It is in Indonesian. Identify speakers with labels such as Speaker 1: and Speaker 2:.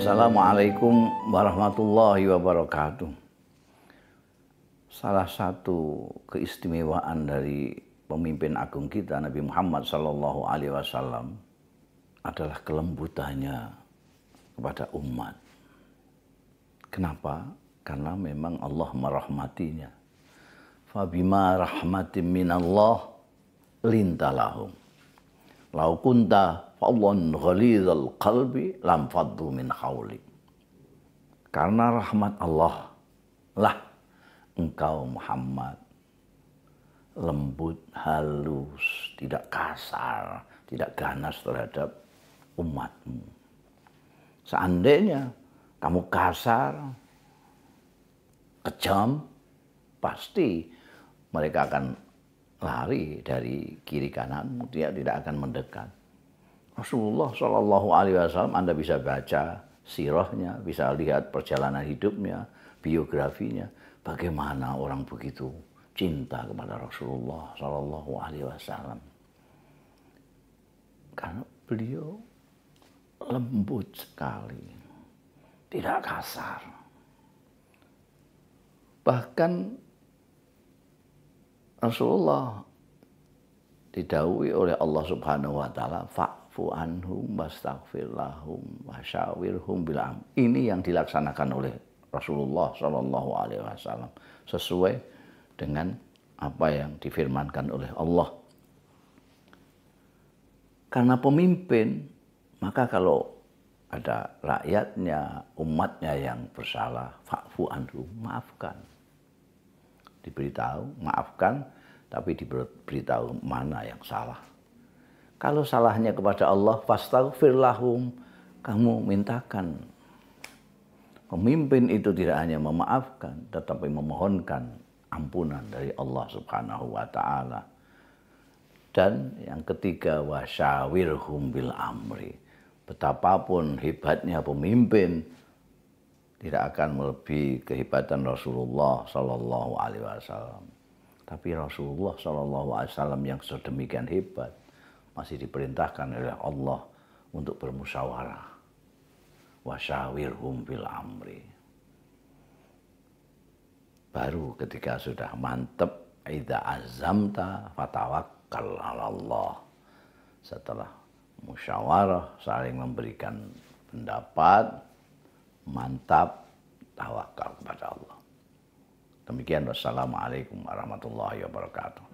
Speaker 1: Assalamualaikum warahmatullahi wabarakatuh. Salah satu keistimewaan dari pemimpin agung kita Nabi Muhammad Sallallahu Alaihi Wasallam adalah kelembutannya kepada umat. Kenapa? Karena memang Allah merahmatinya. Fabima rahmatim minallah lintalahum. Lau kunta fawwan ghalidhal qalbi lam faddu min hawli. Karena rahmat Allah lah engkau Muhammad lembut, halus, tidak kasar, tidak ganas terhadap umatmu. Seandainya kamu kasar, kejam, pasti mereka akan lari dari kiri kanan, dia tidak akan mendekat. Rasulullah Shallallahu Alaihi Wasallam Anda bisa baca sirahnya, bisa lihat perjalanan hidupnya, biografinya, bagaimana orang begitu cinta kepada Rasulullah Shallallahu Alaihi Wasallam. Karena beliau lembut sekali, tidak kasar. Bahkan Rasulullah didawi oleh Allah Subhanahu wa taala fa'fu anhum wastaghfir lahum wasyawirhum bil Ini yang dilaksanakan oleh Rasulullah Shallallahu alaihi wasallam sesuai dengan apa yang difirmankan oleh Allah. Karena pemimpin, maka kalau ada rakyatnya, umatnya yang bersalah, fa'fu anhum, maafkan diberitahu, maafkan, tapi diberitahu mana yang salah. Kalau salahnya kepada Allah, fastaghfir lahum, kamu mintakan. Pemimpin itu tidak hanya memaafkan, tetapi memohonkan ampunan dari Allah Subhanahu wa taala. Dan yang ketiga wasyawirhum bil amri. Betapapun hebatnya pemimpin, tidak akan melebihi kehebatan Rasulullah Sallallahu Alaihi Wasallam. Tapi Rasulullah Sallallahu Alaihi Wasallam yang sedemikian hebat masih diperintahkan oleh Allah untuk bermusyawarah. Wasyawirhum fil amri. Baru ketika sudah mantep, ida azamta fatawakkal Allah. Setelah musyawarah, saling memberikan pendapat, mantap, tawakal kepada Allah. Demikian wassalamualaikum warahmatullahi wabarakatuh.